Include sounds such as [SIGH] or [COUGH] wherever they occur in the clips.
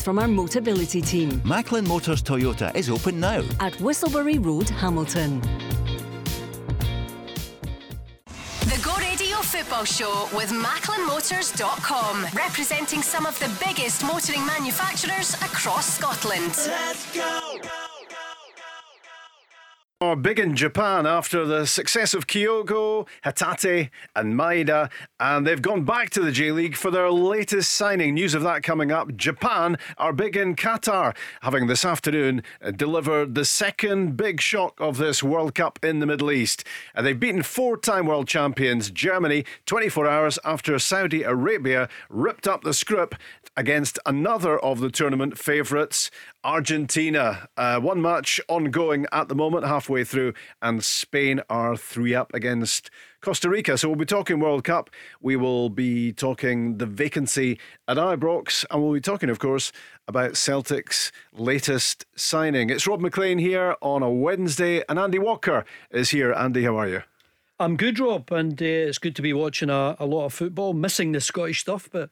from our Motability team. Macklin Motors Toyota is open now. At Whistleberry Road, Hamilton. The Go Radio Football Show with MacklinMotors.com, representing some of the biggest motoring manufacturers across Scotland. Let's go! Oh, big in Japan after the success of Kyogo, Hatate, and Maeda, and they've gone back to the J League for their latest signing. News of that coming up. Japan are big in Qatar, having this afternoon delivered the second big shock of this World Cup in the Middle East. And they've beaten four time world champions Germany 24 hours after Saudi Arabia ripped up the script against another of the tournament favourites, Argentina. Uh, one match ongoing at the moment, halfway through, and Spain are three up against Costa Rica. So we'll be talking World Cup. We will be talking the vacancy at Ibrox, and we'll be talking, of course, about Celtic's latest signing. It's Rob Maclean here on a Wednesday, and Andy Walker is here. Andy, how are you? I'm good, Rob, and uh, it's good to be watching a, a lot of football, missing the Scottish stuff, but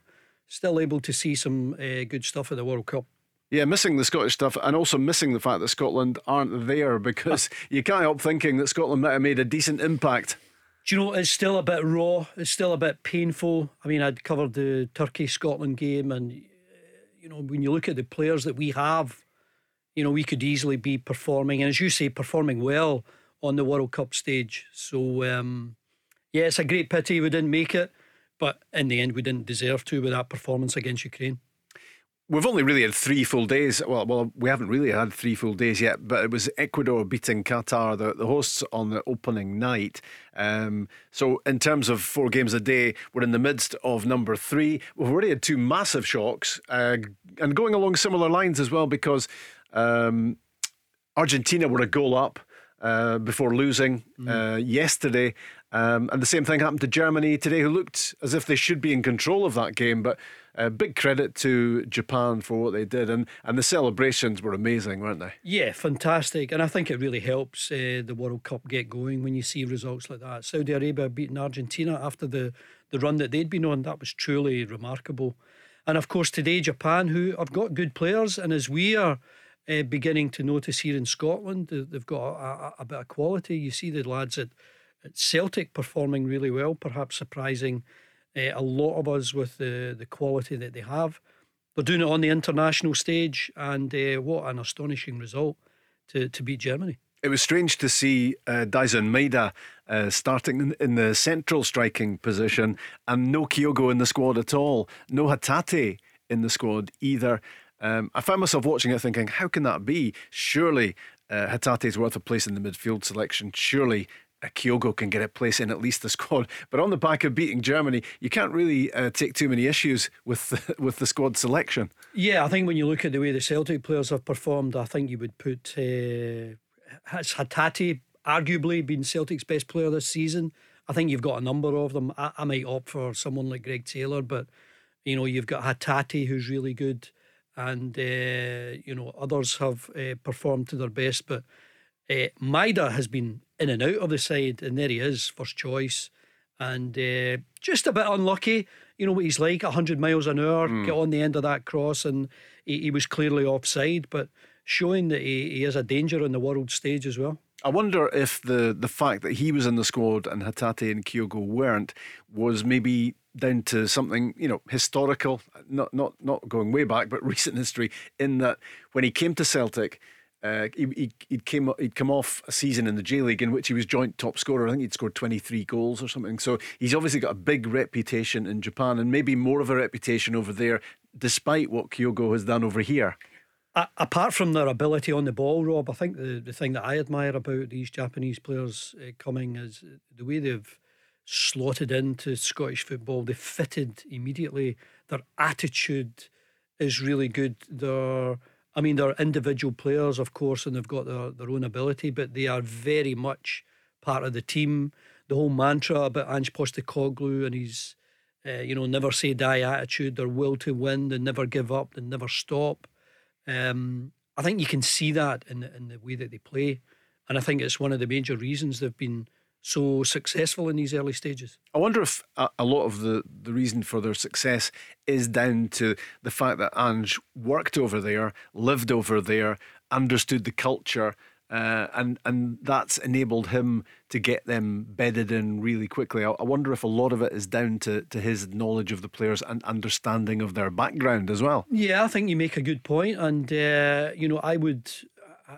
still able to see some uh, good stuff at the World Cup. Yeah, missing the Scottish stuff and also missing the fact that Scotland aren't there because [LAUGHS] you can't help thinking that Scotland might have made a decent impact. Do you know, it's still a bit raw, it's still a bit painful. I mean, I'd covered the Turkey Scotland game, and, you know, when you look at the players that we have, you know, we could easily be performing, and as you say, performing well on the World Cup stage. So, um, yeah, it's a great pity we didn't make it. But in the end, we didn't deserve to with that performance against Ukraine. We've only really had three full days. Well, well, we haven't really had three full days yet, but it was Ecuador beating Qatar, the, the hosts, on the opening night. Um, so, in terms of four games a day, we're in the midst of number three. We've already had two massive shocks, uh, and going along similar lines as well, because um, Argentina were a goal up. Uh, before losing mm. uh, yesterday. Um, and the same thing happened to Germany today, who looked as if they should be in control of that game. But uh, big credit to Japan for what they did. And, and the celebrations were amazing, weren't they? Yeah, fantastic. And I think it really helps uh, the World Cup get going when you see results like that. Saudi Arabia beating Argentina after the, the run that they'd been on, that was truly remarkable. And of course, today, Japan, who have got good players. And as we are uh, beginning to notice here in Scotland. They've got a, a, a, bit of quality. You see the lads at, at Celtic performing really well, perhaps surprising uh, a lot of us with the, the quality that they have. They're doing it on the international stage, and uh, what an astonishing result to, to beat Germany. It was strange to see uh, Daizen Maeda uh, starting in, in, the central striking position and no Kyogo in the squad at all, no Hatate in the squad either. Um, I found myself watching it thinking, how can that be? Surely uh, Hatate's worth a place in the midfield selection. Surely a Kyogo can get a place in at least the squad. [LAUGHS] But on the back of beating Germany, you can't really uh, take too many issues with the, [LAUGHS] with the squad selection. Yeah, I think when you look at the way the Celtic players have performed, I think you would put uh, has Hatate arguably been Celtic's best player this season. I think you've got a number of them. I, I might opt for someone like Greg Taylor, but you know you've got Hatate who's really good and uh, you know others have uh, performed to their best. But uh, Maeda has been in and out of the side, and there he is, first choice, and uh, just a bit unlucky. You know what he's like, hundred miles an hour, mm. get on the end of that cross, and he, he was clearly offside, but showing that he, he is a danger on the world stage as well. I wonder if the the fact that he was in the squad and Hatate and Kyogo weren't was maybe down to something you know historical, not not not going way back, but [LAUGHS] recent history. In that when he came to Celtic. Uh, he, he would came he'd come off a season in the J League in which he was joint top scorer. I think he'd scored twenty three goals or something. So he's obviously got a big reputation in Japan and maybe more of a reputation over there, despite what Kyogo has done over here. Uh, apart from their ability on the ball, Rob, I think the, the thing that I admire about these Japanese players uh, coming is the way they've slotted into Scottish football. They fitted immediately. Their attitude is really good. They're, I mean, they're individual players, of course, and they've got their, their own ability, but they are very much part of the team. The whole mantra about Ange Postecoglou and his, uh, you know, never say die attitude, their will to win, they never give up, they never stop. Um, I think you can see that in in the way that they play, and I think it's one of the major reasons they've been so successful in these early stages. I wonder if a, a, lot of the, the reason for their success is down to the fact that Ange worked over there, lived over there, understood the culture, uh, and and that's enabled him to get them bedded in really quickly. I, I, wonder if a lot of it is down to, to his knowledge of the players and understanding of their background as well. Yeah, I think you make a good point, and uh, you know, I would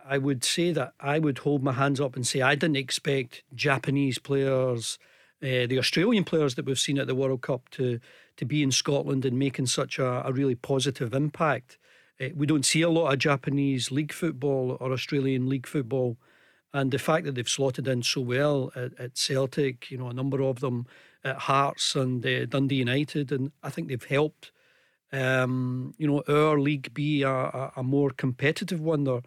I would say that I would hold my hands up and say I didn't expect Japanese players, uh, the Australian players that we've seen at the World Cup, to to be in Scotland and making such a, a really positive impact. Uh, we don't see a lot of Japanese league football or Australian league football, and the fact that they've slotted in so well at, at Celtic, you know, a number of them at Hearts and uh, Dundee United, and I think they've helped. Um, you know, our league be a, a, a more competitive one. They're,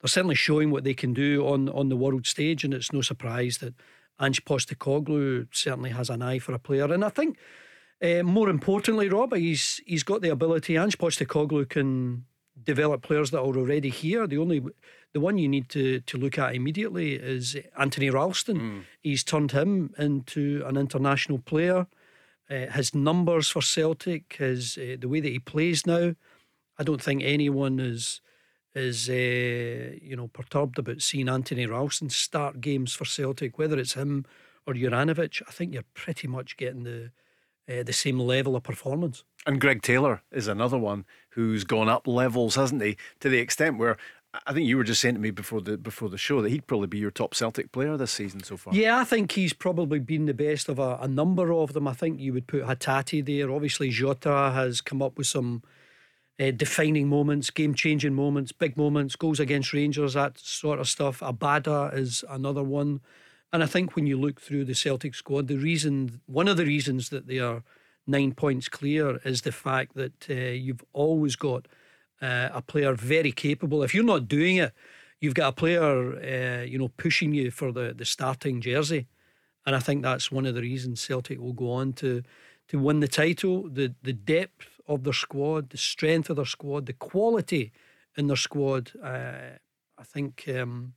they're certainly showing what they can do on on the world stage, and it's no surprise that Ange Postecoglou certainly has an eye for a player. And I think, uh, more importantly, Rob, he's he's got the ability. Ange Postecoglou can develop players that are already here. The only the one you need to to look at immediately is Anthony Ralston. Mm. He's turned him into an international player. Uh, his numbers for Celtic, his uh, the way that he plays now, I don't think anyone is is uh, you know perturbed about seeing Anthony Ralston start games for Celtic, whether it's him or Juranovic. I think you're pretty much getting the uh, the same level of performance. And Greg Taylor is another one who's gone up levels, hasn't he? To the extent where I think you were just saying to me before the before the show that he'd probably be your top Celtic player this season so far. Yeah, I think he's probably been the best of a, a number of them. I think you would put Hatate there. Obviously, Jota has come up with some uh, defining moments, game changing moments, big moments, goals against Rangers, that sort of stuff. Abada is another one. And I think when you look through the Celtic squad, the reason, one of the reasons that they are nine points clear is the fact that uh, you've always got uh, a player very capable. If you're not doing it, you've got a player, uh, you know, pushing you for the, the starting jersey. And I think that's one of the reasons Celtic will go on to to win the title. The the depth of their squad, the strength of their squad, the quality in their squad. Uh, I think um,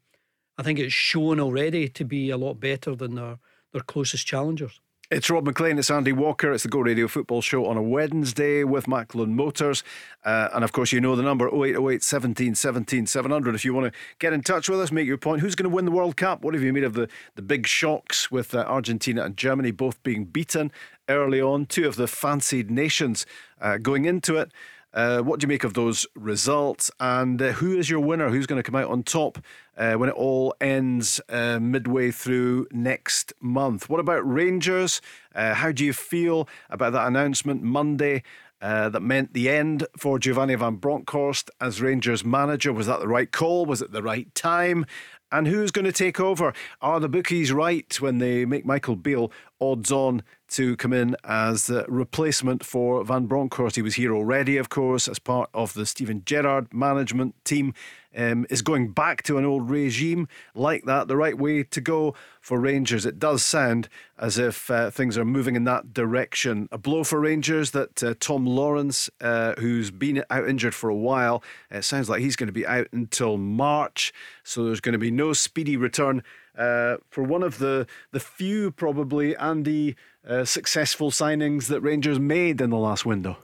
I think it's shown already to be a lot better than their their closest challengers. It's Rob Maclean, it's Andy Walker, it's the Go Radio Football Show on a Wednesday with Macklin Motors. Uh, and of course, you know the number 0808 17 17 700 if you want to get in touch with us, make your point. Who's going to win the World Cup? What have you made of the, the big shocks with uh, Argentina and Germany both being beaten early on? Two of the fancied nations uh, going into it. Uh, what do you make of those results? And uh, who is your winner? Who's going to come out on top uh, when it all ends uh, midway through next month? What about Rangers? Uh, how do you feel about that announcement Monday? Uh, that meant the end for Giovanni van Bronckhorst as Rangers manager. Was that the right call? Was it the right time? And who's going to take over? Are the bookies right when they make Michael Beale odds on to come in as the replacement for Van Bronckhorst? He was here already, of course, as part of the Steven Gerrard management team um, is going back to an old regime like that the right way to go for Rangers? It does sound as if uh, things are moving in that direction. A blow for Rangers that uh, Tom Lawrence, uh, who's been out injured for a while, it sounds like he's going to be out until March. So there's going to be no speedy return. Uh, for one of the the few probably Andy uh, successful signings that Rangers made in the last window.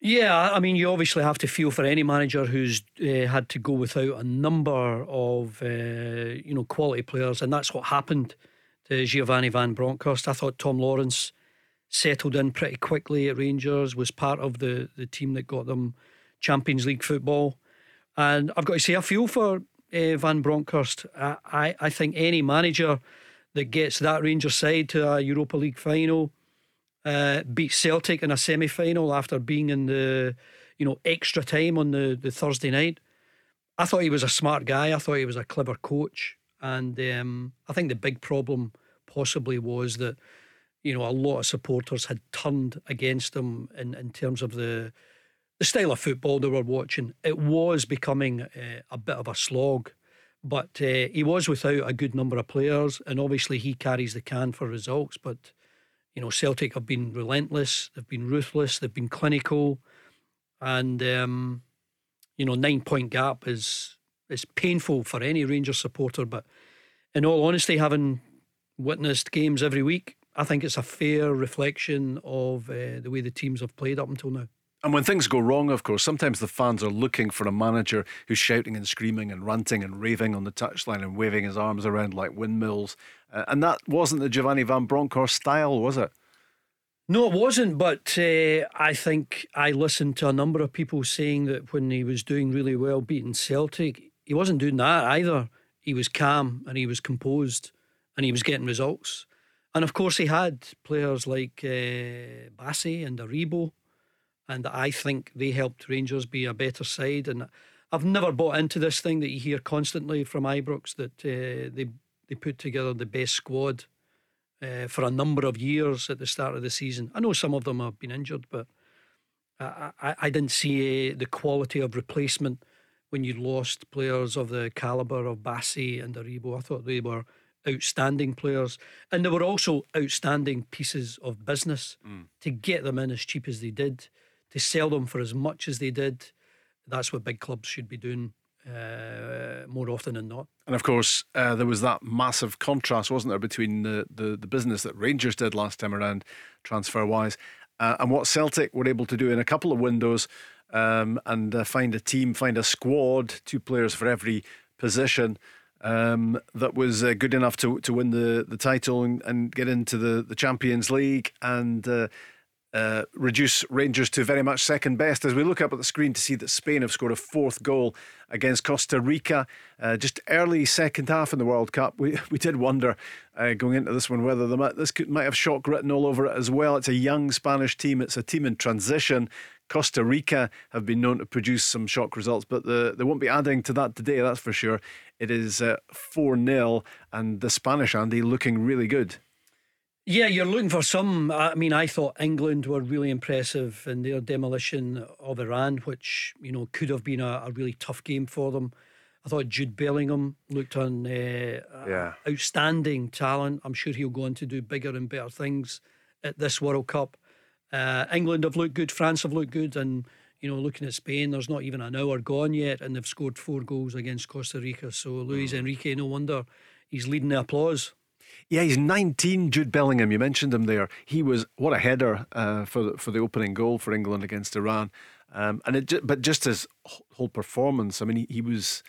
Yeah, I mean, you obviously have to feel for any manager who's uh, had to go without a number of uh, you know quality players, and that's what happened to Giovanni Van Bronckhorst. I thought Tom Lawrence settled in pretty quickly at Rangers, was part of the the team that got them Champions League football, and I've got to say, I feel for uh, Van Bronckhorst. I, I I think any manager that gets that Rangers side to a Europa League final uh, beat Celtic in a semi final after being in the you know extra time on the, the Thursday night. I thought he was a smart guy. I thought he was a clever coach, and um, I think the big problem possibly was that you know a lot of supporters had turned against him in, in terms of the the style of football they were watching, it was becoming uh, a bit of a slog. But uh, he was without a good number of players, and obviously he carries the can for results. But you know, Celtic have been relentless, they've been ruthless, they've been clinical, and um, you know, nine point gap is is painful for any Rangers supporter. But in all honesty, having witnessed games every week, I think it's a fair reflection of uh, the way the teams have played up until now. And when things go wrong, of course, sometimes the fans are looking for a manager who's shouting and screaming and ranting and raving on the touchline and waving his arms around like windmills. Uh, and that wasn't the Giovanni Van Bronckhorst style, was it? No, it wasn't. But uh, I think I listened to a number of people saying that when he was doing really well beating Celtic, he wasn't doing that either. He was calm and he was composed and he was getting results. And of course, he had players like uh, Bassey and Aribo and I think they helped Rangers be a better side. And I've never bought into this thing that you hear constantly from Ibrox that uh, they they put together the best squad uh, for a number of years at the start of the season. I know some of them have been injured, but I, I, I didn't see uh, the quality of replacement when you lost players of the caliber of Bassey and Aribo. I thought they were outstanding players, and they were also outstanding pieces of business mm. to get them in as cheap as they did to sell them for as much as they did. That's what big clubs should be doing uh, more often than not. And of course, uh, there was that massive contrast, wasn't there, between the, the, the business that Rangers did last time around, transfer wise, uh, and what Celtic were able to do in a couple of windows um, and uh, find a team, find a squad, two players for every position. Um, that was uh, good enough to to win the, the title and, and get into the, the Champions League and uh, reduce Rangers to very much second best. As we look up at the screen to see that Spain have scored a fourth goal against Costa Rica, uh, just early second half in the World Cup. We [LAUGHS] we did wonder uh, going into this one whether this could, might have shock written all over it as well. It's a young Spanish team. It's a team in transition. Costa Rica have been known to produce some shock results, but the, they won't be adding to that today, that's for sure. It is uh, 4 uh, 0, and the Spanish, Andy, looking really good. Yeah, you're looking for some. I mean, I thought England were really impressive in their demolition of Iran, which you know could have been a, a really tough game for them. I thought Jude Bellingham looked on uh, yeah. outstanding talent. I'm sure he'll go on to do bigger and better things at this World Cup. Uh, England have looked good, France have looked good, and you know, looking at Spain, there's not even an hour gone yet, and they've scored four goals against Costa Rica. So Luis mm. Enrique, no wonder he's leading the applause. Yeah, he's 19. Jude Bellingham, you mentioned him there. He was what a header uh, for the, for the opening goal for England against Iran. Um, and it, but just his whole performance. I mean, he, he was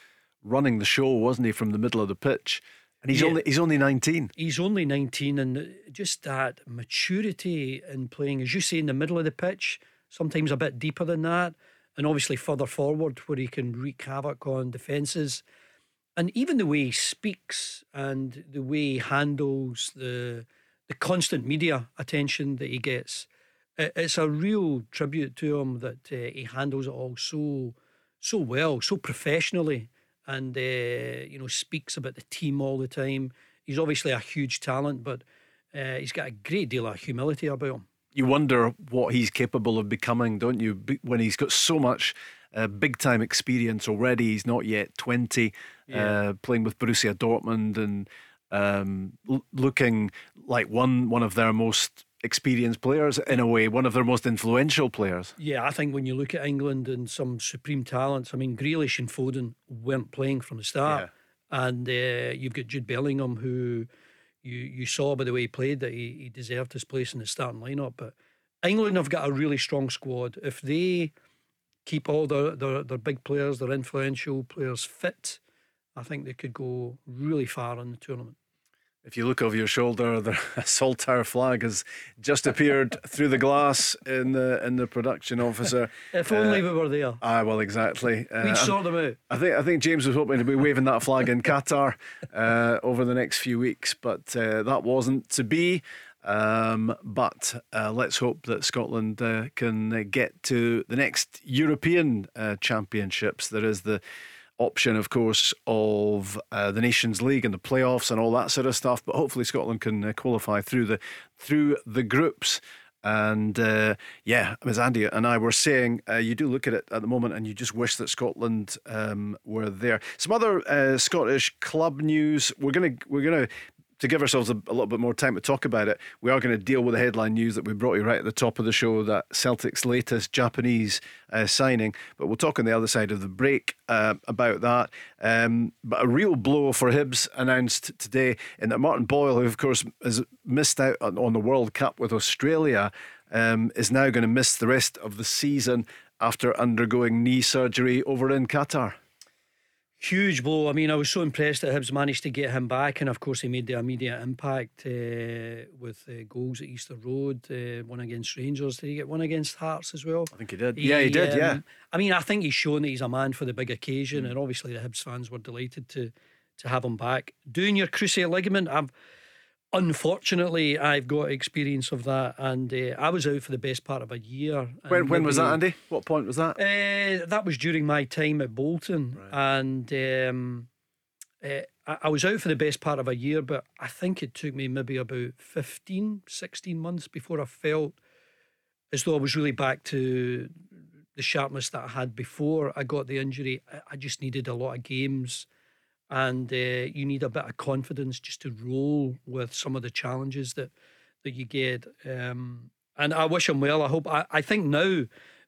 running the show, wasn't he, from the middle of the pitch? And he's yeah. only he's only 19. He's only 19, and just that maturity in playing, as you say, in the middle of the pitch, sometimes a bit deeper than that, and obviously further forward where he can wreak havoc on defences and even the way he speaks and the way he handles the the constant media attention that he gets, it's a real tribute to him that uh, he handles it all so so well, so professionally, and uh, you know speaks about the team all the time. He's obviously a huge talent, but uh, he's got a great deal of humility about him. You wonder what he's capable of becoming, don't you? When he's got so much uh, big time experience already. He's not yet 20, yeah. uh, playing with Borussia Dortmund and um, l- looking like one, one of their most experienced players in a way, one of their most influential players. Yeah, I think when you look at England and some supreme talents, I mean, Grealish and Foden weren't playing from the start. Yeah. And uh, you've got Jude Bellingham, who you, you saw by the way he played that he, he deserved his place in the starting lineup. But England have got a really strong squad. If they keep all their, their, their big players, their influential players fit, I think they could go really far in the tournament. If you look over your shoulder, [LAUGHS] the Saltire flag has just appeared [LAUGHS] through the glass in the in the production officer. if only uh, we were there. Ah, well, exactly. Uh, We'd sort them out. I think I think James was hoping to be waving that flag in [LAUGHS] Qatar uh, over the next few weeks, but uh, that wasn't to be. Um, but uh, let's hope that Scotland uh, can uh, get to the next European uh, Championships. There is the option, of course, of uh, the Nations League and the playoffs and all that sort of stuff. But hopefully, Scotland can uh, qualify through the through the groups. And uh, yeah, as Andy and I were saying, uh, you do look at it at the moment and you just wish that Scotland um, were there. Some other Scottish club news. We're gonna we're gonna to give ourselves a, a, little bit more time to talk about it, we are going to deal with the headline news that we brought you right at the top of the show that Celtic's latest Japanese uh, signing. But we'll talk on the other side of the break uh, about that. Um, but a real blow for Hibs announced today in that Martin Boyle, who of course has missed out on, on the World Cup with Australia, um, is now going to miss the rest of the season after undergoing knee surgery over in Qatar. Huge blow. I mean, I was so impressed that Hibs managed to get him back, and of course, he made the immediate impact uh, with uh, goals at Easter Road, uh, one against Rangers. Did he get one against Hearts as well? I think he did. He, yeah, he did. Um, yeah. I mean, I think he's shown that he's a man for the big occasion, mm. and obviously the Hibs fans were delighted to to have him back. Doing your cruciate ligament, I've Unfortunately, I've got experience of that, and uh, I was out for the best part of a year. When, when was that, Andy? What point was that? Uh, that was during my time at Bolton, right. and um, uh, I, I, was out for the best part of a year, but I think it took me maybe about 15, 16 months before I felt as though I was really back to the sharpness that I had before I got the injury. I, I just needed a lot of games and uh, you need a bit of confidence just to roll with some of the challenges that that you get. Um, and I wish him well. I hope. I, I think now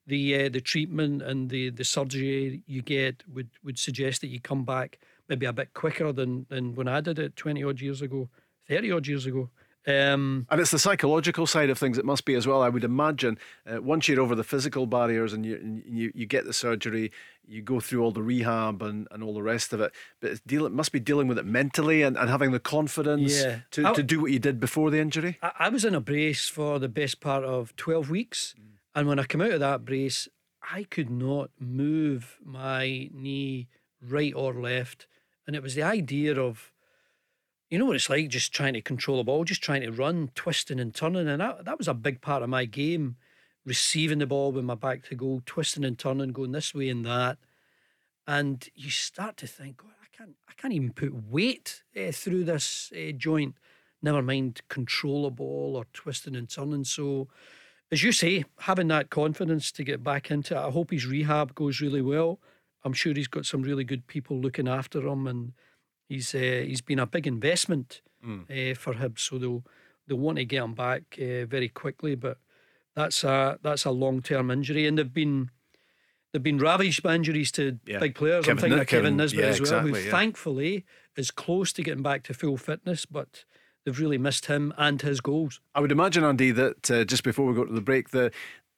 the uh, the treatment and the the surgery you get would would suggest that you come back maybe a bit quicker than than when I did it twenty odd years ago, thirty odd years ago. Um, and it's the psychological side of things. It must be as well. I would imagine uh, once you're over the physical barriers and you, and you you get the surgery, you go through all the rehab and, and all the rest of it. But it's deal, it must be dealing with it mentally and, and having the confidence yeah. to, I, to do what you did before the injury. I, I, was in a brace for the best part of twelve weeks, mm. and when I came out of that brace, I could not move my knee right or left, and it was the idea of you know what it's like just trying to control a ball, just trying to run, twisting and turning. And that, that was a big part of my game, receiving the ball with my back to goal, twisting and turning, going this way and that. And you start to think, God, I can't, I can't even put weight uh, through this uh, joint, never mind control a ball or twisting and turning. So, as you say, having that confidence to get back into it, I hope his rehab goes really well. I'm sure he's got some really good people looking after him and he's uh, he's been a big investment mm. uh, for Hibs, so they'll they'll want to get him back uh, very quickly. But that's a that's a long term injury, and they've been they've been ravaged by injuries to yeah. big players. Kevin, I'm thinking of Kevin, Kevin Nisbet yeah, as well, exactly, who yeah. thankfully is close to getting back to full fitness, but. They've really missed him and his goals. I would imagine, Andy, that uh, just before we go to the break, the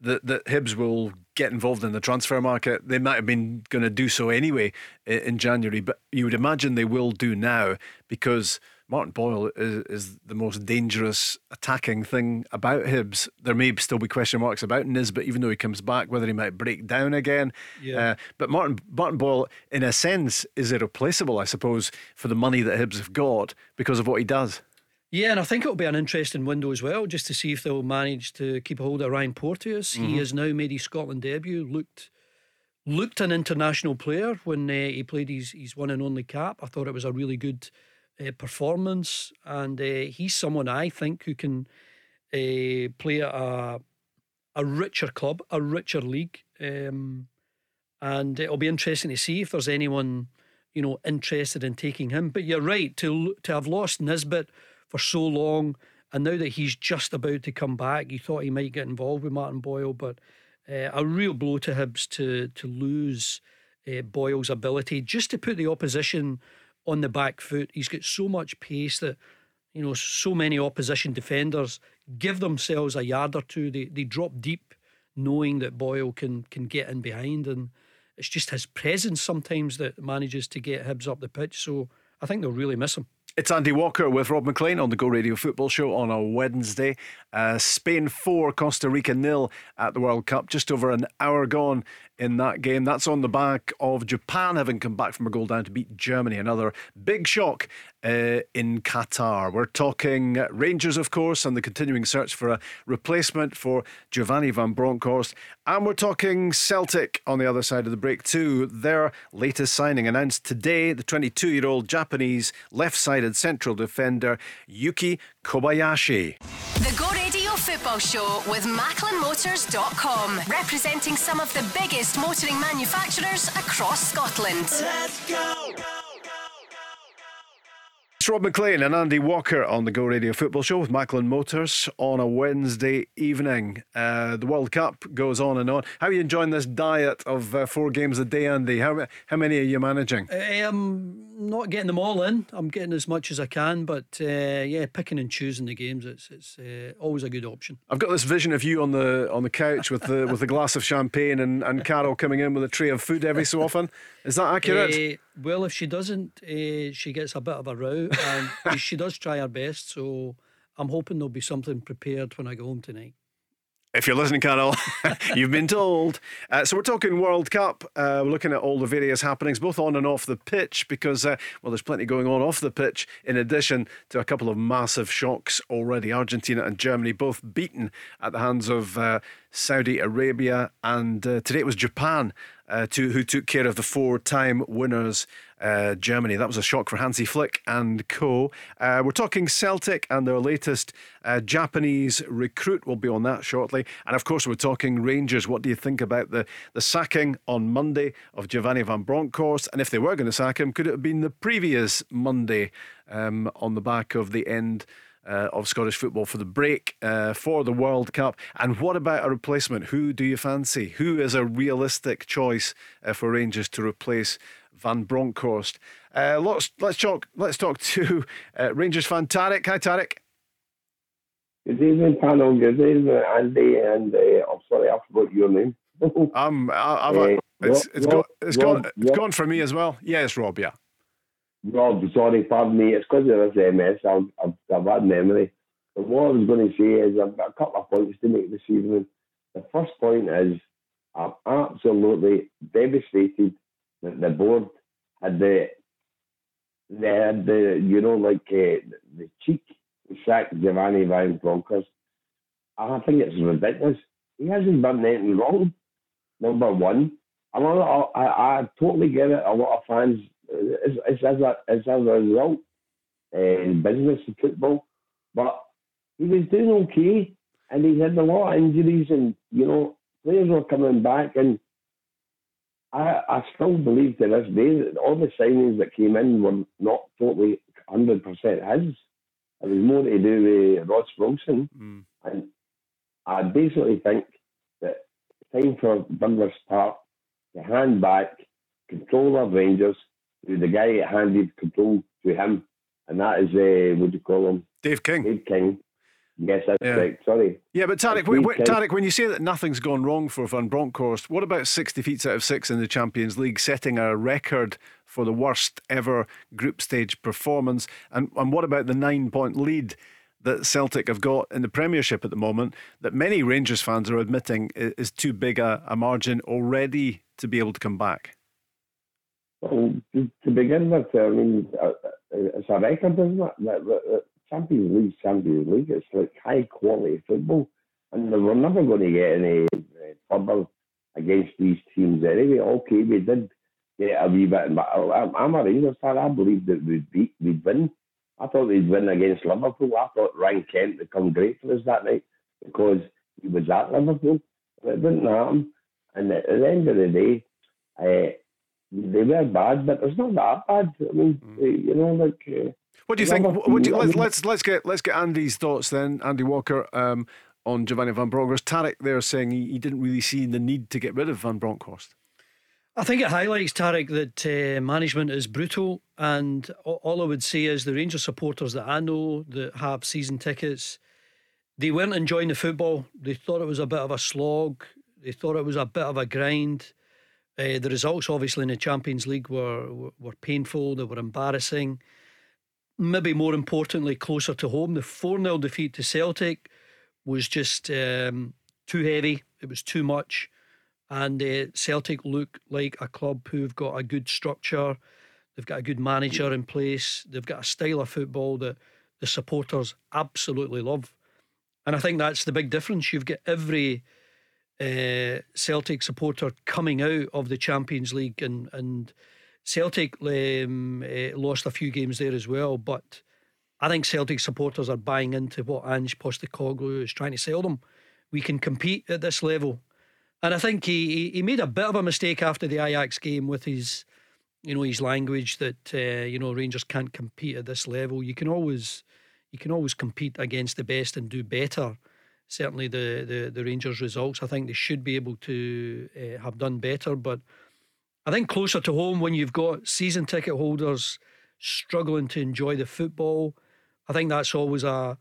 that, that Hibs will get involved in the transfer market. They might have been going to do so anyway in January, but you would imagine they will do now because Martin Boyle is, is the most dangerous attacking thing about Hibs. There may still be question marks about Nisbet, even though he comes back, whether he might break down again. Yeah. Uh, but Martin Martin Boyle, in a sense, is irreplaceable, I suppose, for the money that Hibs have got because of what he does. Yeah, and I think it'll be an interesting window as well, just to see if they'll manage to keep a hold of Ryan Porteous. Mm-hmm. He has now made his Scotland debut. Looked looked an international player when uh, he played his his one and only cap. I thought it was a really good uh, performance, and uh, he's someone I think who can uh, play at a a richer club, a richer league, um, and it'll be interesting to see if there's anyone you know interested in taking him. But you're right to to have lost Nisbet for so long. And now that he's just about to come back, you thought he might get involved with Martin Boyle, but uh, a real blow to Hibs to to lose uh, Boyle's ability just to put the opposition on the back foot. He's got so much pace that you know so many opposition defenders give themselves a yard or two. They they drop deep, knowing that Boyle can can get in behind, and it's just his presence sometimes that manages to get Hibs up the pitch. So I think they'll really miss him. It's Andy Walker with Rob Maclean on the Go Radio Football Show on a Wednesday. Uh, Spain 4, Costa Rica nil at the World Cup. Just over an hour gone in that game. That's on the back of Japan having come back from a goal down to beat Germany. Another big shock uh, in Qatar. We're talking Rangers, of course, and the continuing search for a replacement for Giovanni Van Bronckhorst. And we're talking Celtic on the other side of the break, too. Their latest signing announced today the 22 year old Japanese left sided central defender Yuki Kobayashi. The Go Radio Football Show with MacklinMotors.com, representing some of the biggest motoring manufacturers across Scotland. Let's go! It's Rob Maclean and Andy Walker on the Go Radio Football Show with Macklin Motors on a Wednesday evening. Uh, the World Cup goes on and on. How are you enjoying this diet of uh, four games a day, Andy? How, how many are you managing? I'm um, not getting them all in. I'm getting as much as I can, but uh, yeah, picking and choosing the games. It's it's uh, always a good option. I've got this vision of you on the on the couch with the with a glass of champagne and, and Carol coming in with a tray of food every so often. Is that accurate? Uh, well, if she doesn't, uh, she gets a bit of a row, and [LAUGHS] she does try her best. So I'm hoping there'll be something prepared when I go home tonight. If you're listening, Carol, [LAUGHS] you've been told. Uh, so we're talking World Cup. Uh, we're looking at all the various happenings, both on and off the pitch, because uh, well, there's plenty going on off the pitch. In addition to a couple of massive shocks already, Argentina and Germany both beaten at the hands of uh, Saudi Arabia, and uh, today it was Japan uh, to, who took care of the four-time winners uh, Germany. That was a shock for Hansi Flick and co. Uh, we're talking Celtic and their latest uh, Japanese recruit. We'll be on that shortly. And of course, we're talking Rangers. What do you think about the, the sacking on Monday of Giovanni van Bronckhorst? And if they were going to sack him, could it have been the previous Monday um, on the back of the end? Uh, of Scottish football for the break uh, for the World Cup. And what about a replacement? Who do you fancy? Who is a realistic choice uh, for Rangers to replace Van Bronckhorst. Uh, let's let's talk let's talk [LAUGHS] to uh, Rangers fan Tarek. Hi Tarek. Good evening, panel. Good evening, Andy. And uh, I'm sorry, I forgot your name. [LAUGHS] um, I, I've, it's, it's, Rob, gone, it's, Rob, gone, it's gone for me as well. Yes, Rob. Yeah. Rob, sorry, pardon me. It's because of this MS. I've, I've, I've had memory. But what I was going to say is I've got a couple of points to make this evening. The first point is I'm absolutely devastated the, the board had the they had the you know like uh, the cheek to sack Giovanni Van Bronckhorst. I think it's ridiculous. He hasn't done anything wrong. Number one, I, I, I totally get it. A lot of fans, it's, it's as a as a result uh, in business and football, but he was doing okay, and he had a lot of injuries, and you know players were coming back, and I, I still believe to this day that all the signings that came in were not totally 100% his. It was more to do with Ross Wilson. Mm. And I basically think that it's time for Douglas Park to hand back control of Rangers the guy that handed control to him. And that is, uh, what do you call him? Dave King. Dave King. Yes, that's yeah. correct. Sorry. Yeah, but Tarek, w- w- Tarek, when you say that nothing's gone wrong for Van Bronckhorst, what about six defeats out of six in the Champions League, setting a record for the worst ever group stage performance? And, and what about the nine point lead that Celtic have got in the Premiership at the moment that many Rangers fans are admitting is too big a, a margin already to be able to come back? Well, to, to begin with, I mean, uh, uh, it's a record, isn't it? Champions League, Champions League. It's like high quality football, and we're never going to get any uh, trouble against these teams anyway. Okay, we did get a wee bit, but I'm a Rangers fan. I believe that we'd beat, we'd win. I thought we'd win against Liverpool. I thought Ryan Kent would come great for us that night because he was at Liverpool. But it didn't happen. And at the end of the day, uh, they were bad, but it's not that bad. I mean, mm. you know, like. Uh, what do you think? What do you, let's, let's let's get let's get Andy's thoughts then. Andy Walker um, on Giovanni Van Bronckhorst. Tarek there saying he, he didn't really see the need to get rid of Van Bronckhorst. I think it highlights Tarek that uh, management is brutal, and all I would say is the Rangers supporters that I know that have season tickets, they weren't enjoying the football. They thought it was a bit of a slog. They thought it was a bit of a grind. Uh, the results, obviously, in the Champions League were, were, were painful. They were embarrassing maybe more importantly, closer to home, the 4 0 defeat to Celtic was just um, too heavy. It was too much. And uh, Celtic look like a club who've got a good structure. They've got a good manager in place. They've got a style of football that the supporters absolutely love. And I think that's the big difference. You've got every uh, Celtic supporter coming out of the Champions League and, and Celtic um, uh, lost a few games there as well, but I think Celtic supporters are buying into what Ange Postecoglou is trying to sell them. We can compete at this level. And I think he, he made a bit of a mistake after the Ajax game with his, you know, his language that uh, you know Rangers can't compete at this level. You can always, you can always compete against the best and do better. Certainly, the the, the Rangers results, I think they should be able to uh, have done better. But I think closer to home, when you've got season ticket holders struggling to enjoy the football, I think that's always a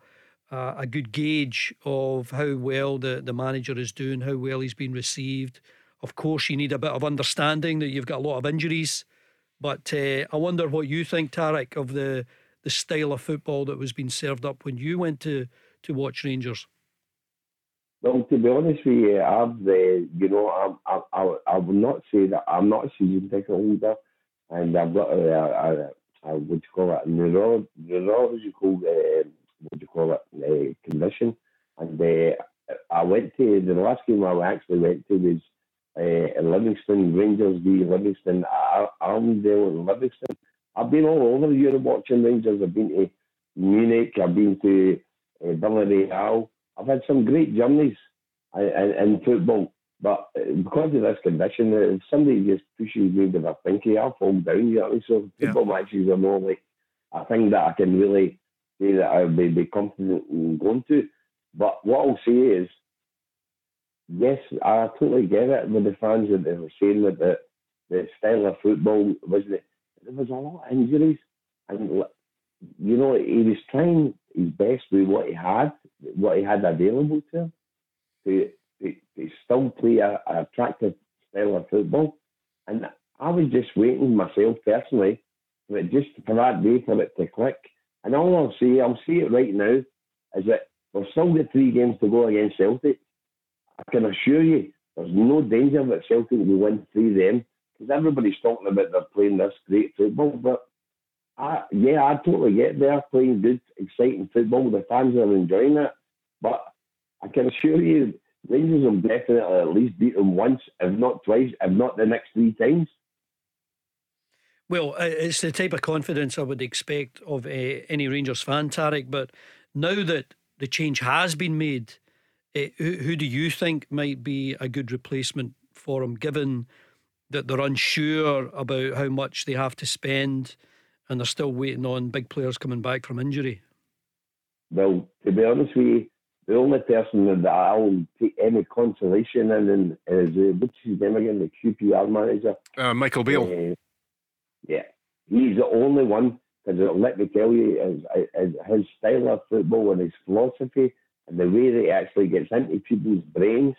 uh, a good gauge of how well the, the manager is doing, how well he's been received. Of course, you need a bit of understanding that you've got a lot of injuries. But uh, I wonder what you think, Tarek, of the, the style of football that was being served up when you went to, to watch Rangers. Well, to be honest with you, I've, uh, you know, I'm, I, I, I will not say that I'm not a season ticket holder, and I've got a, a, a, a what do you call it, neuro, neurological uh, what do you call it, uh, condition. And uh, I went to the last game I actually went to was uh, Livingston, Rangers v Livingston, Armadale and Livingston. I've been all over Europe watching Rangers. I've been to Munich, I've been to uh, Villarreal. I've had some great journeys in, in, in football. But uh, because of this condition, if somebody just pushes me with a pinky, I'll fall down. You know? So football yeah. matches are more like a thing that I can really say that I would be confident in going to. But what I'll say is, yes, I totally get it with the fans that they were saying that the, the style of football was the, there was a lot of injuries, and you know he was trying his best with what he had, what he had available to him, to, to, to still play a, a attractive style of football. And I was just waiting myself personally for it just for that day for it to click. And all I'll say, I'll say it right now, is that we've still got three games to go against Celtic. I can assure you, there's no danger that Celtic will win three of them because everybody's talking about they're playing this great football. But I, yeah, I totally get they're playing good, exciting football. The fans are enjoying it. But I can assure you, Rangers will definitely at least beat them once, if not twice, if not the next three times. Well, it's the type of confidence I would expect of uh, any Rangers fan, Tarek. But now that the change has been made, uh, who, who, do you think might be a good replacement for him, given that they're unsure about how much they have to spend and they're still waiting on big players coming back from injury? Well, to be honest with you, the only person that I'll take any consolation in is, uh, what's his name again, the QPR manager? Uh, Michael Beale. Yeah, he's the only one. Because let me tell you, his, his style of football and his philosophy and the way that he actually gets into people's brains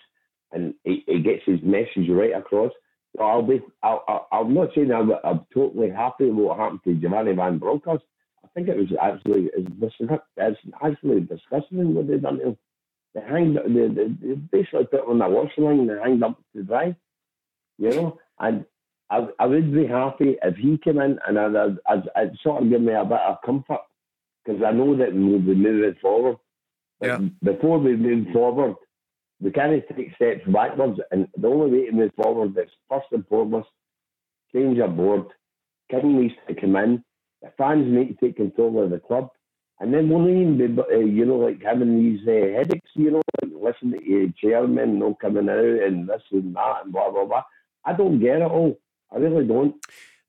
and he, he gets his message right across. So I'll be, I'll, I'll not saying I'm, I'm totally happy with what happened to Giovanni Van Bronckhorst. I think it was absolutely, it's, it's actually disgusting what they done to him. They hanged, they, they, they basically put him on the washing line and they hanged up to dry, you know. And I, I would be happy if he came in and I'd, I'd, I'd sort of give me a bit of comfort because I know that we'll be moving forward. But yeah. before we move forward, we can't take steps backwards. And the only way to move forward is first and foremost, change our board. King needs to come in. The fans need to take control of the club. And then we'll even be, uh, you know, like having these uh, headaches, you know, like listen to your chairman, no coming out and this and that and blah, blah, blah. I don't get it all. I really don't.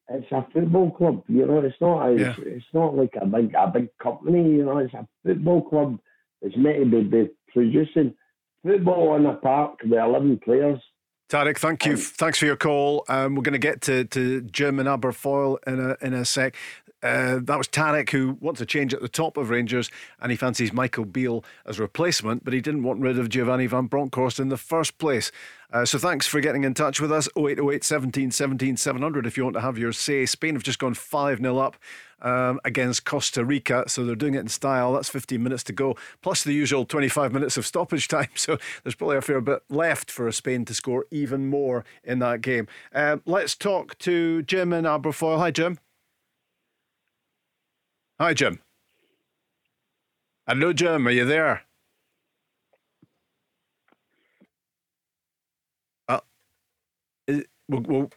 It's a football club, you know. It's not. A, yeah. It's not like a big a big company, you know. It's a football club. It's meant to be, be producing football in a park with eleven players. Tarek, thank you. Thanks for your call. Um, we're going to get to, to Jim and Aberfoyle in a in a sec. Uh, that was Tarek who wants a change at the top of Rangers and he fancies Michael Beale as replacement, but he didn't want rid of Giovanni Van Bronckhorst in the first place. Uh, so thanks for getting in touch with us. 0808 17 17 700 if you want to have your say. Spain have just gone 5 0 up. Um, against Costa Rica. So they're doing it in style. That's 15 minutes to go, plus the usual 25 minutes of stoppage [LAUGHS] time. So there's probably a fair bit left for Spain to score even more in that game. Um, let's talk to Jim in Aberfoyle. Hi, Jim. Hi, Jim. Hello, Jim. Are you there? Uh, we'll, we'll,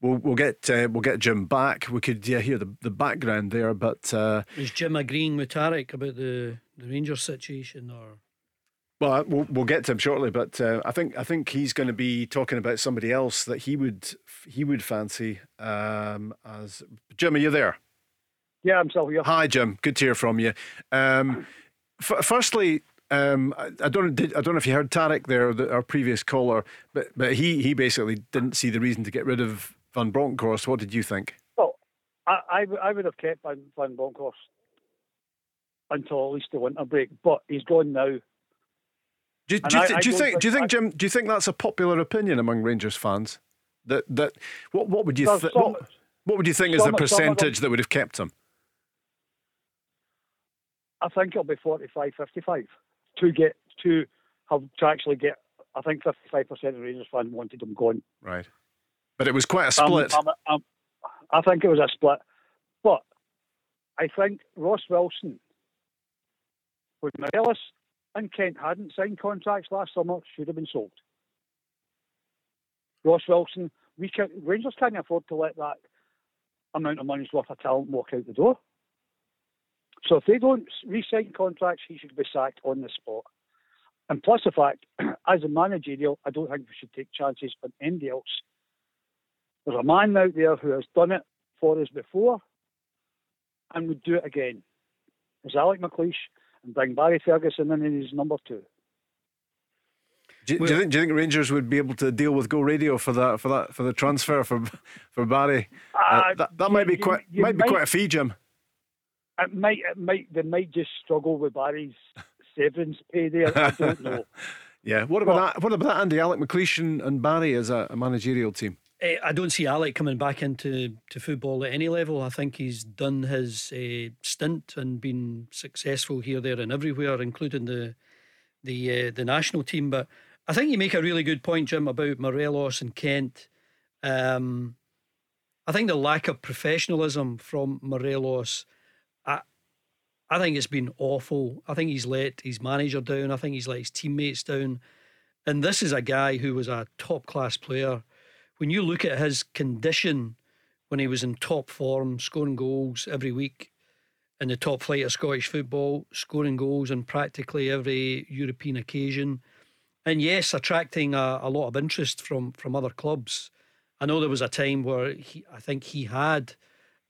we'll we'll get uh, we'll get Jim back. We could yeah hear the, the background there, but uh, is Jim agreeing with Tarek about the the Rangers situation or? Well, we'll, we'll get to him shortly, but uh, I think I think he's going to be talking about somebody else that he would he would fancy. Um, as Jim, are you there? Yeah, I'm still here. Hi, Jim. Good to hear from you. Um, f- firstly, um, I, I, don't did, I don't know if you heard Tarek there, the, our previous caller, but but he he basically didn't see the reason to get rid of Van Bronckhorst. What did you think? Well, I I, I would have kept Van, Van Bronckhorst until at least the winter break, but he's gone now do, do, you, th- do you think? Do you think, Jim? Do you think that's a popular opinion among Rangers fans? That that what what would you th- what, what, would you think is the percentage that would have kept him? I think it'll be 45, 55 to get to have to actually get. I think fifty five percent of Rangers fans wanted him gone. Right, but it was quite a split. Um, um, I think it was a split, but I think Ross Wilson with Morelos and Kent hadn't signed contracts last summer, should have been sold. Ross Wilson, we can, Rangers can't afford to let that amount of money's worth of talent walk out the door. So if they don't re-sign contracts, he should be sacked on the spot. And plus the fact, [CLEARS THROAT] as a managerial, I don't think we should take chances on anybody else. There's a man out there who has done it for us before and would do it again. There's Alec McLeish and bring Barry Ferguson in as number two. Do, do, you think, do you think Rangers would be able to deal with Go Radio for that for that for the transfer for [LAUGHS] for Barry? Uh, uh, that, that might be quite you might be quite a fee, Jim. It might it might they might just struggle with Barry's severance pay there. I don't know. [LAUGHS] yeah. What about but, that? What about that, Andy? Alec McLeish and Barry as a, a managerial team. Eh, I don't see Alec coming back into to football at any level. I think he's done his uh, stint and been successful here, there, and everywhere, including the the uh, the national team. But I think you make a really good point, Jim, about Morelos and Kent. Um, I think the lack of professionalism from Morelos, I, I think it's been awful. I think he's let his manager down. I think he's let his teammates down. And this is a guy who was a top class player when you look at his condition when he was in top form, scoring goals every week in the top flight of Scottish football, scoring goals on practically every European occasion, and yes, attracting a, a lot of interest from from other clubs. I know there was a time where he, I think he had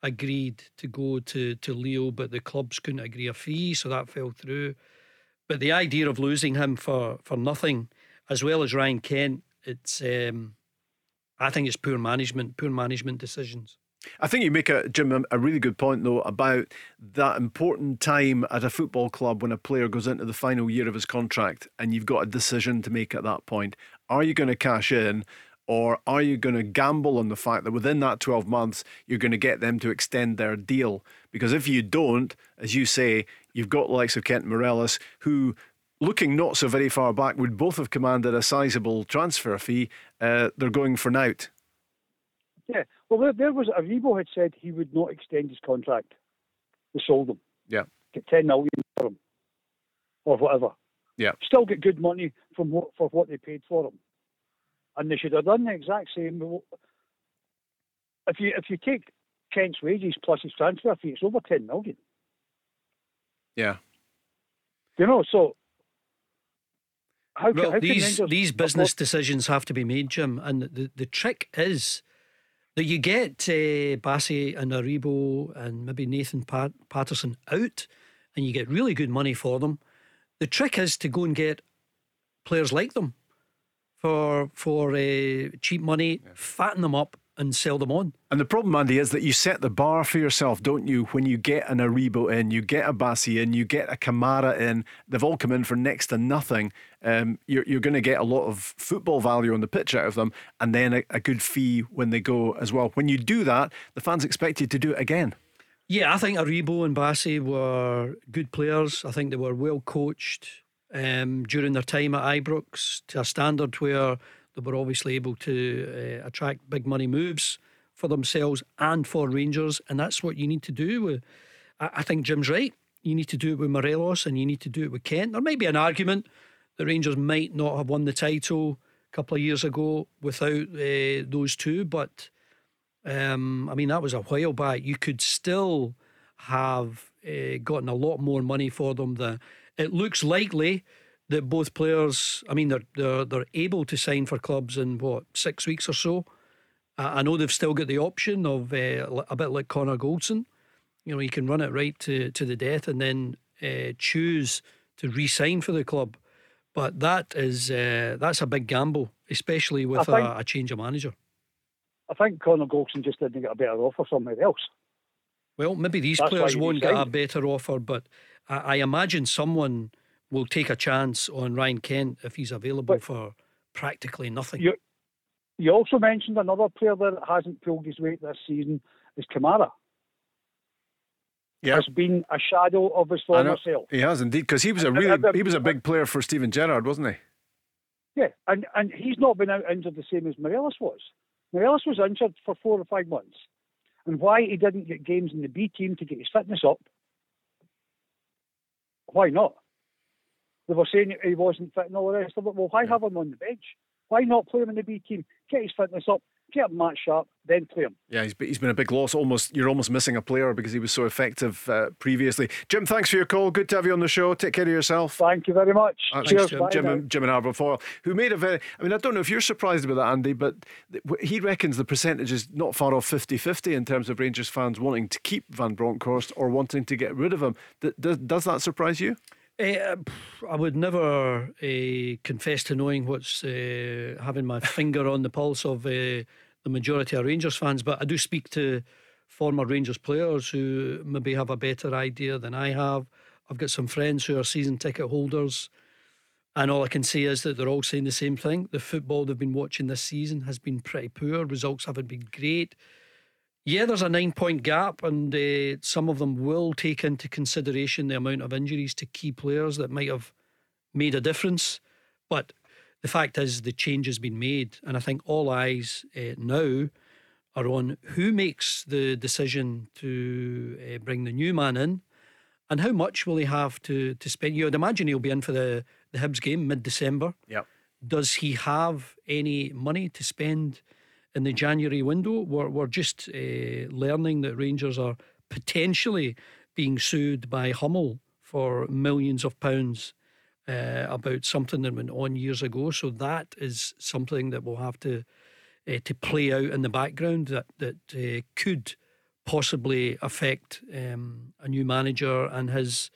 agreed to go to to Lille, but the clubs couldn't agree a fee, so that fell through. But the idea of losing him for for nothing, as well as Ryan Kent, it's um, I think it's poor management, poor management decisions. I think you make a Jim a really good point though about that important time at a football club when a player goes into the final year of his contract and you've got a decision to make at that point. Are you going to cash in or are you going to gamble on the fact that within that 12 months you're going to get them to extend their deal? Because if you don't, as you say, you've got the likes of Kent Morelos who looking not so very far back, would both have commanded a sizable transfer fee. Uh, they're going for Nout. Yeah, well, there, there was Aribo had said he would not extend his contract. They sold him. Yeah, get ten million for him, or whatever. Yeah, still get good money from what for what they paid for him, and they should have done the exact same. If you if you take Kent's wages plus his transfer fee, it's over ten million. Yeah. You know, so how, well, how these these business decisions have to be made, Jim, and the the trick is that you get uh, Bassey and Aribo and maybe Nathan Pat- Patterson out, and you get really good money for them. The trick is to go and get players like them for for uh, cheap money, yeah. fatten them up, and sell them on. And the problem, Andy, is that you set the bar for yourself, don't you? When you get an Aribo in, you get a Bassey in, you get a Kamara in, they've all come in for next to nothing. Um, you're you're going to get a lot of football value on the pitch out of them, and then a, a good fee when they go as well. When you do that, the fans expect you to do it again. Yeah, I think Aribo and Bassey were good players. I think they were well coached um, during their time at Ibrox to a standard where they were obviously able to uh, attract big money moves for themselves and for Rangers, and that's what you need to do. With, I, think Jim's right. You need to do it with Morelos and you need to do it with Kent. There may be an argument that Rangers might not have won the title a couple of years ago without uh, those two, but Um, I mean, that was a while back. You could still have uh, gotten a lot more money for them. Than, it looks likely that both players, I mean, they're, they're, they're able to sign for clubs in what, six weeks or so. Uh, I know they've still got the option of uh, a bit like Connor Goldson. You know, you can run it right to, to the death and then uh, choose to re sign for the club. But that is uh, that's a big gamble, especially with think, a, a, change of manager. I think Connor Goldson just didn't get a better offer somewhere else. Well, maybe these that's players won't get a better offer, but I, I, imagine someone will take a chance on Ryan Kent if he's available but for practically nothing. You, you also mentioned another player that hasn't pulled his weight this season is Kamara yeah. has been a shadow of his former self. He has indeed, because he was a really he was a big player for Steven Gerrard, wasn't he? Yeah, and and he's not been out injured the same as Morelos was. Morelos was injured for four or five months, and why he didn't get games in the B team to get his fitness up? Why not? They were saying he wasn't fit and all the rest of it. Well, why have him on the bench? Why not play him in the B team? Get his fitness up, get him match sharp, then play him. Yeah, he's, he's been a big loss. Almost, you're almost missing a player because he was so effective uh, previously. Jim, thanks for your call. Good to have you on the show. Take care of yourself. Thank you very much. Uh, Cheers, Jim, Jim, and, Jim and Arbor Foyle, who made a very. I mean, I don't know if you're surprised about that, Andy, but he reckons the percentage is not far off 50-50 in terms of Rangers fans wanting to keep Van Bronckhorst or wanting to get rid of him. Does, does that surprise you? Uh, I would never uh, confess to knowing what's uh, having my [LAUGHS] finger on the pulse of the majority of Rangers fans, but I do speak to former Rangers players who maybe have a better idea than I have. I've got some friends who are season ticket holders, and all I can say is that they're all saying the same thing. The football they've been watching this season has been pretty poor. Results haven't been great. Yeah, there's a nine point gap, and uh, some of them will take into consideration the amount of injuries to key players that might have made a difference. But the fact is, the change has been made, and I think all eyes uh, now are on who makes the decision to uh, bring the new man in, and how much will he have to to spend. You would imagine he'll be in for the the Hibs game mid December. Yep. Does he have any money to spend? In the January window. We're, we're just uh, learning that Rangers are potentially being sued by Hummel for millions of pounds uh, about something that went on years ago. So that is something that will have to uh, to play out in the background that that uh, could possibly affect um, a new manager and his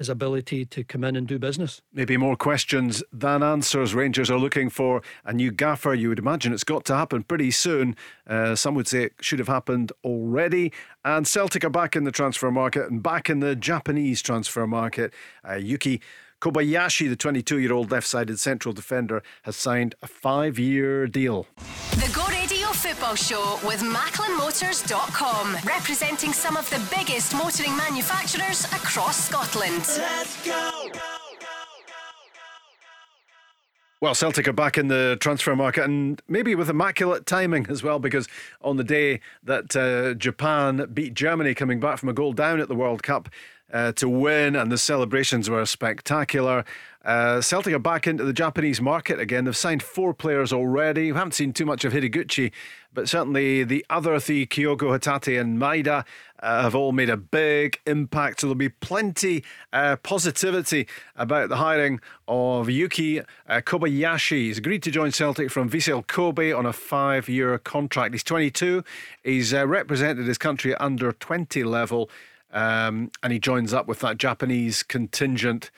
his ability to come in and do business. Maybe more questions than answers. Rangers are looking for a new gaffer. You would imagine it's got to happen pretty soon. Uh, some would say it should have happened already. And Celtic are back in the transfer market and back in the Japanese transfer market. Uh, Yuki Kobayashi, the 22 year old left sided central defender, has signed a five year deal. The Go Radio Football Show with MacklinMotors.com, representing some of the biggest motoring manufacturers across Scotland. Let's go! Well, Celtic are back in the transfer market and maybe with immaculate timing as well, because on the day that uh, Japan beat Germany coming back from a goal down at the World Cup, uh, to win, and the celebrations were spectacular. Uh, Celtic are back into the Japanese market again. They've signed four players already. We haven't seen too much of Ideguchi, but certainly the other three, Kyogo, Hatate, and Maeda, uh, have all made a big impact. So there'll be plenty uh, positivity about the hiring of Yuki uh, Kobayashi. He's agreed to join Celtic from Vissel Kobe on a five-year contract. He's 22. He's uh, represented his country at under 20 level. Um, and he joins up with that Japanese contingent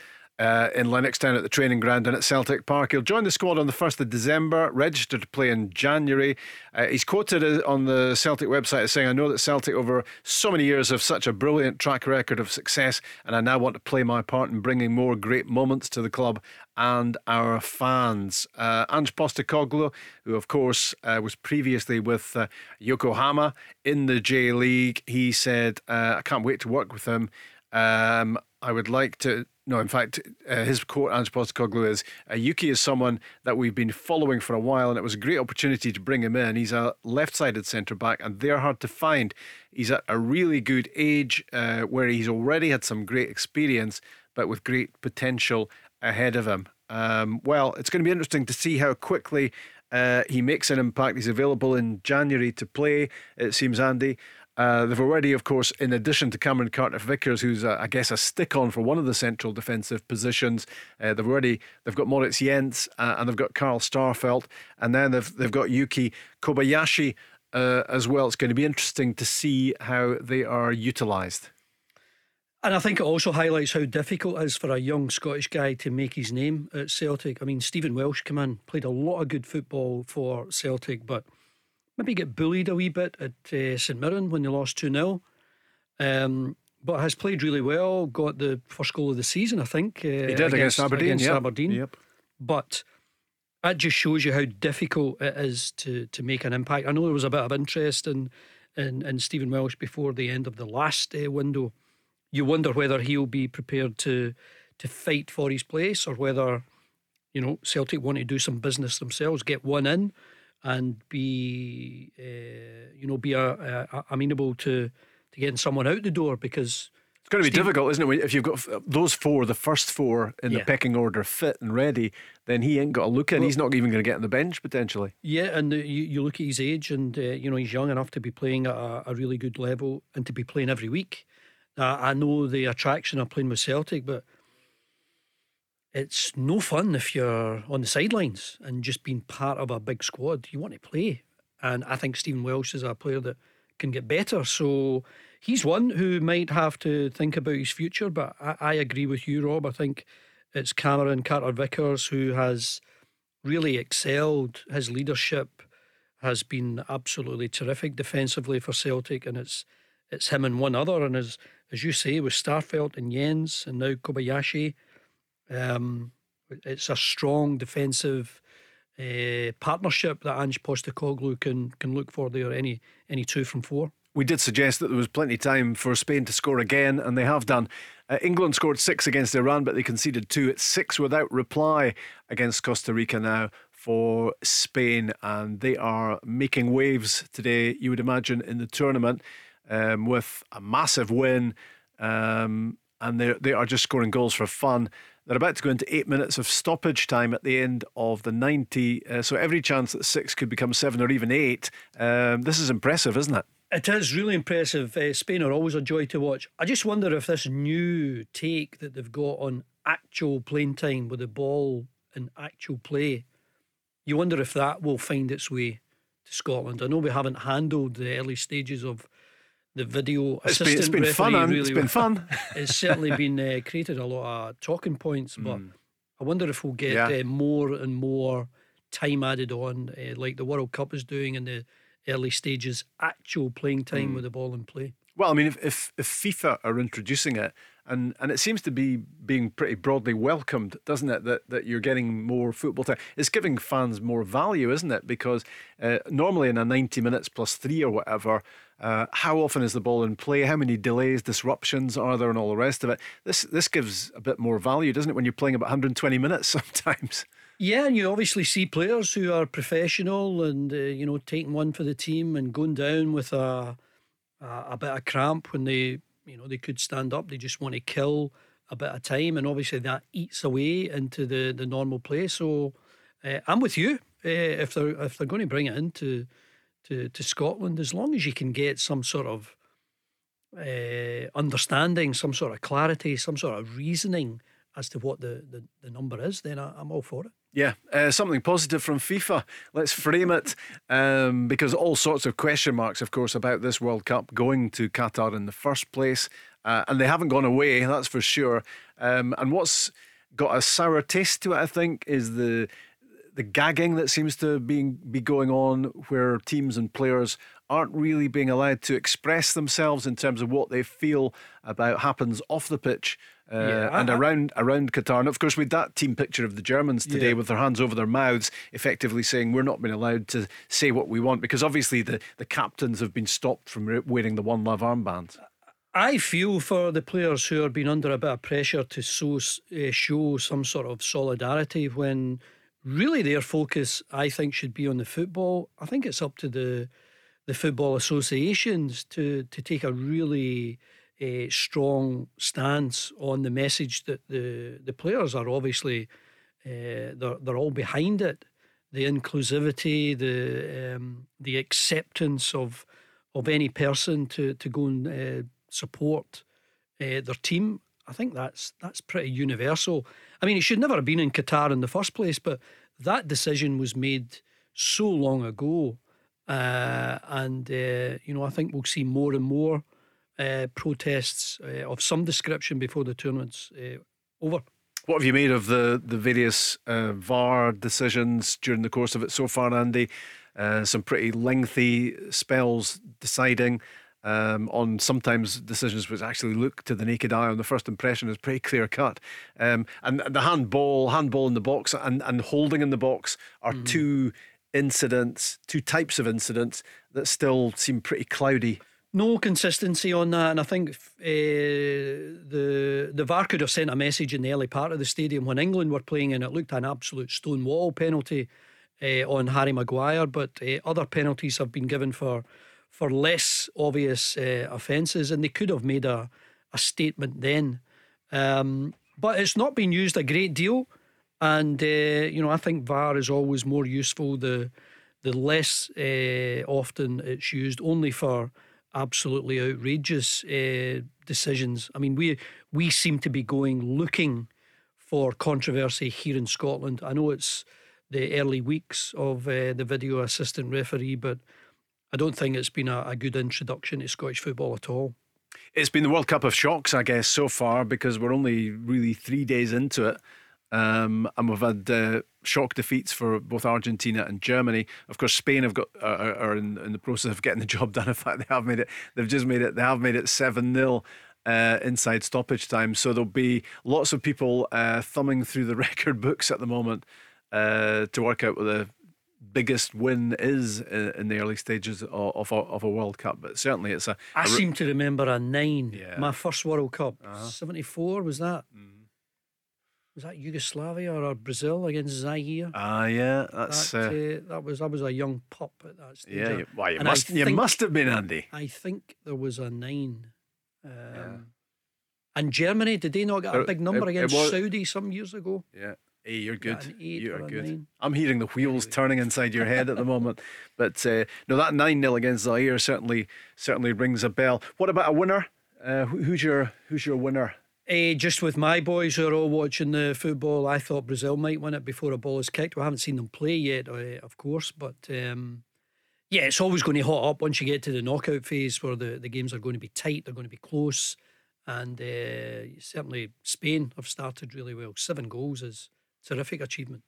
uh, in Lennoxtown at the training ground and at Celtic Park. He'll join the squad on the 1st of December, registered to play in January. Uh, he's quoted on the Celtic website as saying, I know that Celtic, over so many years, have such a brilliant track record of success, and I now want to play my part in bringing more great moments to the club and our fans. Uh, Ange Postecoglou, who of course uh, was previously with uh, Yokohama in the J League, he said, uh, I can't wait to work with him. Um, I would like to no, in fact, uh, his quote, Ange Postecoglou, is uh, Yuki is someone that we've been following for a while, and it was a great opportunity to bring him in. He's a left sided centre back, and they're hard to find. He's at a really good age uh, where he's already had some great experience, but with great potential ahead of him. Um, well, it's going to be interesting to see how quickly Uh, he makes an impact. He's available in January to play. It seems Andy. Uh, they've already, of course, in addition to Cameron Carter Vickers, who's uh, I guess a stick on for one of the central defensive positions, uh, they've already they've got Moritz Jenz uh, and they've got Carl Starfelt, and then they've they've got Yuki Kobayashi uh, as well. It's going to be interesting to see how they are utilised. And I think it also highlights how difficult it is for a young Scottish guy to make his name at Celtic. I mean, Stephen Welsh came in, played a lot of good football for Celtic, but maybe get bullied a wee bit at uh, St Mirren when they lost 2 0. Um, but has played really well, got the first goal of the season, I think. Uh, he did against, against Aberdeen. Against yep. Aberdeen. Yep. But that just shows you how difficult it is to, to make an impact. I know there was a bit of interest in, in, in Stephen Welsh before the end of the last uh, window. You wonder whether he'll be prepared to to fight for his place or whether, you know, Celtic want to do some business themselves, get one in and be uh, you know be a, a, amenable to to getting someone out the door because it's going to be Steve, difficult, isn't it? If you've got those four, the first four in yeah. the pecking order, fit and ready, then he ain't got a look in. Well, he's not even going to get on the bench potentially. Yeah, and the, you, you look at his age, and uh, you know he's young enough to be playing at a, a really good level and to be playing every week. Uh, I know the attraction of playing with Celtic, but it's no fun if you're on the sidelines and just being part of a big squad. You want to play. And I think Stephen Welsh is a player that can get better. So he's one who might have to think about his future. But I, I agree with you, Rob. I think it's Cameron Carter Vickers who has really excelled. His leadership has been absolutely terrific defensively for Celtic, and it's it's him and one other. And as as you say, with Starfelt and Jenz, and now Kobayashi, um, it's a strong defensive uh, partnership that Ange Postecoglou can can look for there. Any any two from four. We did suggest that there was plenty of time for Spain to score again, and they have done. Uh, England scored six against Iran, but they conceded two. It's six without reply against Costa Rica now for Spain, and they are making waves today, you would imagine, in the tournament um, with a massive win. Um, and they they are just scoring goals for fun. They're about to go into eight minutes of stoppage time at the end of the 90. Uh, so every chance that six could become seven or even eight. Um, this is impressive, isn't it? It is really impressive. Uh, Spain are always a joy to watch. I just wonder if this new take that they've got on actual playing time with the ball and actual play, you wonder if that will find its way to Scotland. I know we haven't handled the early stages of the video it's been, it's been fun. Really it's been fun. [LAUGHS] it's certainly been uh, created a lot of talking points, but mm. I wonder if we'll get yeah. uh, more and more time added on, uh, like the World Cup is doing in the early stages, actual playing time mm. with the ball in play. Well, I mean, if, if, if FIFA are introducing it, and and it seems to be being pretty broadly welcomed, doesn't it? That that you're getting more football time. It's giving fans more value, isn't it? Because uh, normally in a 90 minutes plus three or whatever, uh, how often is the ball in play? How many delays, disruptions are there, and all the rest of it? This this gives a bit more value, doesn't it? When you're playing about 120 minutes [LAUGHS] sometimes. Yeah, and you obviously see players who are professional and uh, you know taking one for the team and going down with a a, a bit of cramp when they you know, they could stand up. They just want to kill a bit of time, and obviously that eats away into the the normal play. So uh, I'm with you. Uh, if they're if they're going to bring it into to to Scotland, as long as you can get some sort of uh, understanding, some sort of clarity, some sort of reasoning as to what the, the, the number is, then I, am all for it. Yeah, uh, something positive from FIFA. Let's frame it um, because all sorts of question marks, of course, about this World Cup going to Qatar in the first place. Uh, and they haven't gone away, that's for sure. Um, and what's got a sour taste to it, I think, is the the gagging that seems to be, be going on where teams and players aren't really being allowed to express themselves in terms of what they feel about happens off the pitch uh, yeah, and I, around around Qatar. And of course, with that team picture of the Germans today yeah. with their hands over their mouths, effectively saying we're not being allowed to say what we want because obviously the, the captains have been stopped from wearing the One Love armband. I feel for the players who are being under a bit of pressure to so, uh, show some sort of solidarity when really their focus, I think, should be on the football. I think it's up to the the football associations to to take a really a strong stance on the message that the the players are obviously uh, they're they're all behind it. the inclusivity, the um, the acceptance of of any person to to go and uh, support uh, their team. I think that's that's pretty universal. I mean, it should never have been in Qatar in the first place, but that decision was made so long ago, uh, and you know I think we'll see more and more uh, protests uh, of some description before the tournament's over. What have you made of the the various uh, VAR decisions during the course of it so far, Andy? Uh, some pretty lengthy spells deciding um, on sometimes decisions which actually look to the naked eye on the first impression is pretty clear cut. Um, and the handball, handball in the box, and, and holding in the box are mm. two incidents, two types of incidents that still seem pretty cloudy no consistency on that, and I think uh, the the VAR could have sent a message in the early part of the stadium when England were playing, and it looked an absolute stone wall penalty uh, on Harry Maguire. But uh, other penalties have been given for for less obvious offences, and they could have made a a statement then. Um, but it's not been used a great deal, and you know I think VAR is always more useful the the less often it's used, only for absolutely outrageous uh, decisions. I mean, we we seem to be going looking for controversy here in Scotland. I know it's the early weeks of uh, the video assistant referee, but I don't think it's been a, a good introduction to Scottish football at all. It's been the World Cup of shocks, I guess, so far because we're only really three days into it. Um, and we've had uh, shock defeats for both Argentina and Germany. Of course, Spain have got uh, are in, in, the process of getting the job done. [LAUGHS] In fact, they have made it. They've just made it. They have made it seven 0 uh, inside stoppage time. So there'll be lots of people uh, thumbing through the [LAUGHS] record books at the moment uh, to work out what the biggest win is in, in the early stages of, of, a, of, a, World Cup. But certainly, it's a. I a, seem to remember a nine. Yeah. My first World Cup, uh-huh. seventy four. Was that? Mm was that Yugoslavia or Brazil against Zaire? Ah, uh, yeah, that's that, uh, uh, that was I was a young pup at that stage. Yeah, you, well, you must you must have been Andy. I think there was a nine. Um, yeah. And Germany, did they not get a big number it, against it was, Saudi some years ago? Yeah. Hey, you're good. You are good. I'm hearing the wheels anyway. turning inside your head at the moment. [LAUGHS] But uh, no, that nine 0 against Zaire certainly certainly rings a bell. What about a winner? Uh, who's your who's your winner uh, just with my boys who are all watching the football, I thought Brazil might win it before a ball is kicked. We haven't seen them play yet, uh, of course, but um, yeah, it's always going to hot up once you get to the knockout phase where the, the games are going to be tight, they're going to be close. And uh, certainly Spain have started really well. Seven goals is terrific achievement.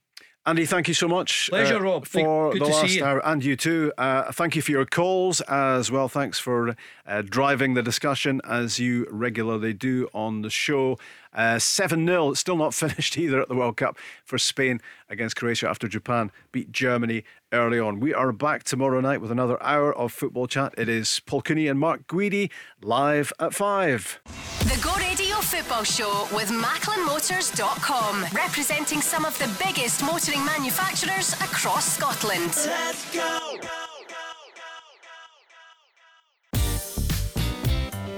Andy, thank you so much. Pleasure, uh, Rob. For Good the last hour, and you too. Uh, thank you for your calls as well. Thanks for uh, driving the discussion as you regularly do on the show. Uh, 7 0, still not [LAUGHS] finished either at the World Cup for Spain against Croatia after Japan beat Germany early on. We are back tomorrow night with another hour of football chat. It is Paul Cooney and Mark Guidi live at 5. The Go Radio Football Show with MacklinMotors.com, representing some of the biggest motoring manufacturers across Scotland. Let's go!